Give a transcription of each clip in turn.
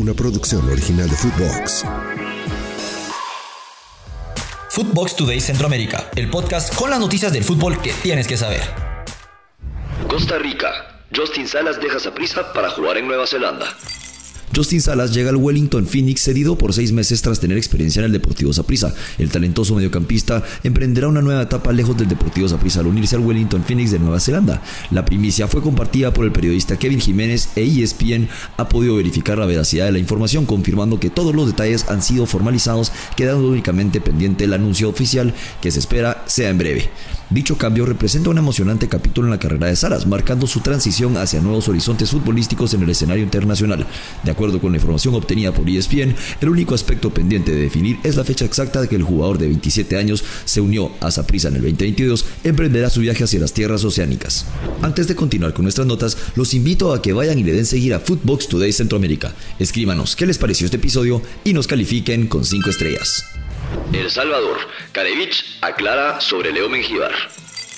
una producción original de Footbox. Footbox Today Centroamérica, el podcast con las noticias del fútbol que tienes que saber. Costa Rica. Justin Salas deja esa prisa para jugar en Nueva Zelanda. Justin Salas llega al Wellington Phoenix cedido por seis meses tras tener experiencia en el Deportivo Saprissa. El talentoso mediocampista emprenderá una nueva etapa lejos del Deportivo Saprissa al unirse al Wellington Phoenix de Nueva Zelanda. La primicia fue compartida por el periodista Kevin Jiménez e ESPN ha podido verificar la veracidad de la información confirmando que todos los detalles han sido formalizados quedando únicamente pendiente el anuncio oficial que se espera sea en breve. Dicho cambio representa un emocionante capítulo en la carrera de Salas, marcando su transición hacia nuevos horizontes futbolísticos en el escenario internacional. De acuerdo con la información obtenida por ESPN, el único aspecto pendiente de definir es la fecha exacta de que el jugador de 27 años se unió a Saprissa en el 2022, emprenderá su viaje hacia las tierras oceánicas. Antes de continuar con nuestras notas, los invito a que vayan y le den seguir a Footbox Today Centroamérica. Escríbanos qué les pareció este episodio y nos califiquen con 5 estrellas. El Salvador. Karevich aclara sobre Leo Mengíbar.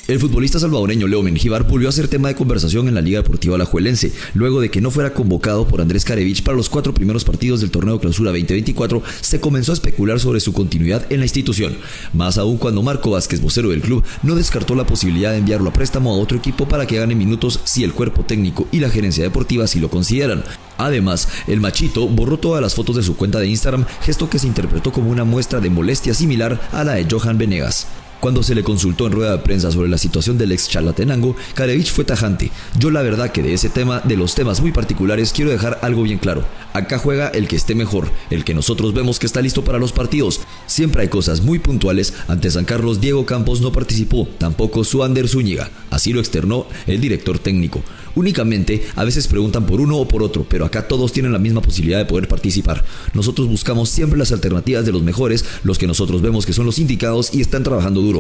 El futbolista salvadoreño Leo Mengíbar volvió a ser tema de conversación en la Liga Deportiva Alajuelense, luego de que no fuera convocado por Andrés Karevich para los cuatro primeros partidos del torneo Clausura 2024, se comenzó a especular sobre su continuidad en la institución, más aún cuando Marco Vázquez, vocero del club, no descartó la posibilidad de enviarlo a préstamo a otro equipo para que gane minutos si el cuerpo técnico y la gerencia deportiva así lo consideran. Además, el machito borró todas las fotos de su cuenta de Instagram, gesto que se interpretó como una muestra de molestia similar a la de Johan Venegas. Cuando se le consultó en rueda de prensa sobre la situación del ex charlatenango, Karevich fue tajante. Yo la verdad que de ese tema, de los temas muy particulares, quiero dejar algo bien claro. Acá juega el que esté mejor, el que nosotros vemos que está listo para los partidos. Siempre hay cosas muy puntuales. Ante San Carlos, Diego Campos no participó, tampoco Suander Zúñiga. Así lo externó el director técnico. Únicamente, a veces preguntan por uno o por otro, pero acá todos tienen la misma posibilidad de poder participar. Nosotros buscamos siempre las alternativas de los mejores, los que nosotros vemos que son los indicados y están trabajando duro.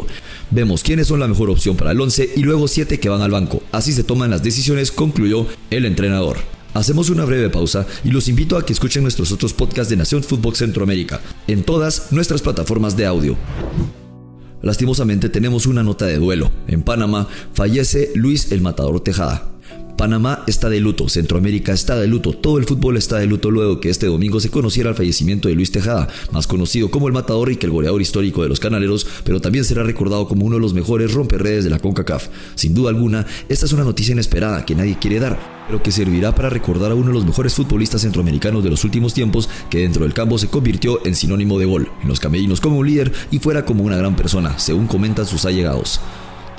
Vemos quiénes son la mejor opción para el 11 y luego 7 que van al banco. Así se toman las decisiones, concluyó el entrenador. Hacemos una breve pausa y los invito a que escuchen nuestros otros podcasts de Nación Fútbol Centroamérica en todas nuestras plataformas de audio. Lastimosamente tenemos una nota de duelo. En Panamá fallece Luis el Matador Tejada. Panamá está de luto, Centroamérica está de luto, todo el fútbol está de luto luego que este domingo se conociera el fallecimiento de Luis Tejada, más conocido como el matador y que el goleador histórico de los canaleros, pero también será recordado como uno de los mejores romperredes de la CONCACAF. Sin duda alguna, esta es una noticia inesperada que nadie quiere dar, pero que servirá para recordar a uno de los mejores futbolistas centroamericanos de los últimos tiempos que dentro del campo se convirtió en sinónimo de gol, en los camerinos como un líder y fuera como una gran persona, según comentan sus allegados.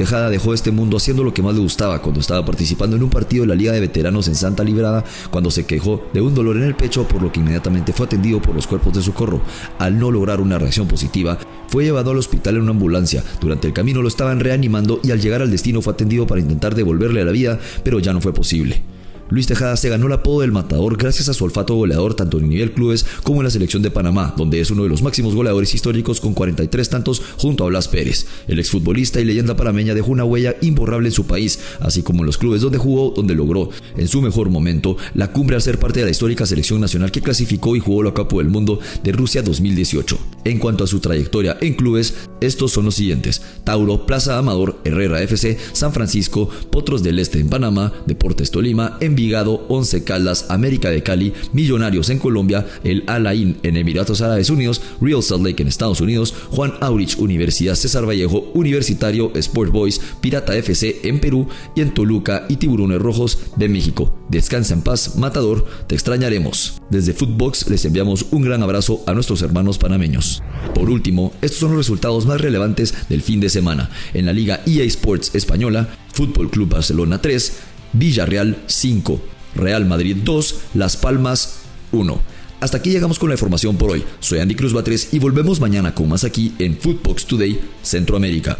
Tejada dejó este mundo haciendo lo que más le gustaba cuando estaba participando en un partido de la Liga de Veteranos en Santa Librada, cuando se quejó de un dolor en el pecho, por lo que inmediatamente fue atendido por los cuerpos de socorro. Al no lograr una reacción positiva, fue llevado al hospital en una ambulancia. Durante el camino lo estaban reanimando y al llegar al destino fue atendido para intentar devolverle a la vida, pero ya no fue posible. Luis Tejada se ganó el apodo del matador gracias a su olfato goleador tanto en nivel clubes como en la selección de Panamá, donde es uno de los máximos goleadores históricos con 43 tantos junto a Blas Pérez. El exfutbolista y leyenda panameña dejó una huella imborrable en su país, así como en los clubes donde jugó, donde logró, en su mejor momento, la cumbre al ser parte de la histórica selección nacional que clasificó y jugó la Copa del Mundo de Rusia 2018. En cuanto a su trayectoria en clubes, estos son los siguientes: Tauro, Plaza Amador, Herrera FC, San Francisco, Potros del Este en Panamá, Deportes Tolima, Envigado, Envigado, Once Caldas, América de Cali, Millonarios en Colombia, el Alain en Emiratos Árabes Unidos, Real Salt Lake en Estados Unidos, Juan Aurich Universidad César Vallejo, Universitario Sport Boys, Pirata FC en Perú y en Toluca y Tiburones Rojos de México. Descansa en paz, Matador, te extrañaremos. Desde Footbox les enviamos un gran abrazo a nuestros hermanos panameños. Por último, estos son los resultados más relevantes del fin de semana. En la Liga EA Sports Española, Fútbol Club Barcelona 3, Villarreal 5, Real Madrid 2, Las Palmas 1. Hasta aquí llegamos con la información por hoy. Soy Andy Cruz Batres y volvemos mañana con más aquí en Footbox Today Centroamérica.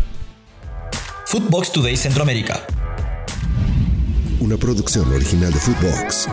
Footbox Today Centroamérica. Una producción original de Footbox.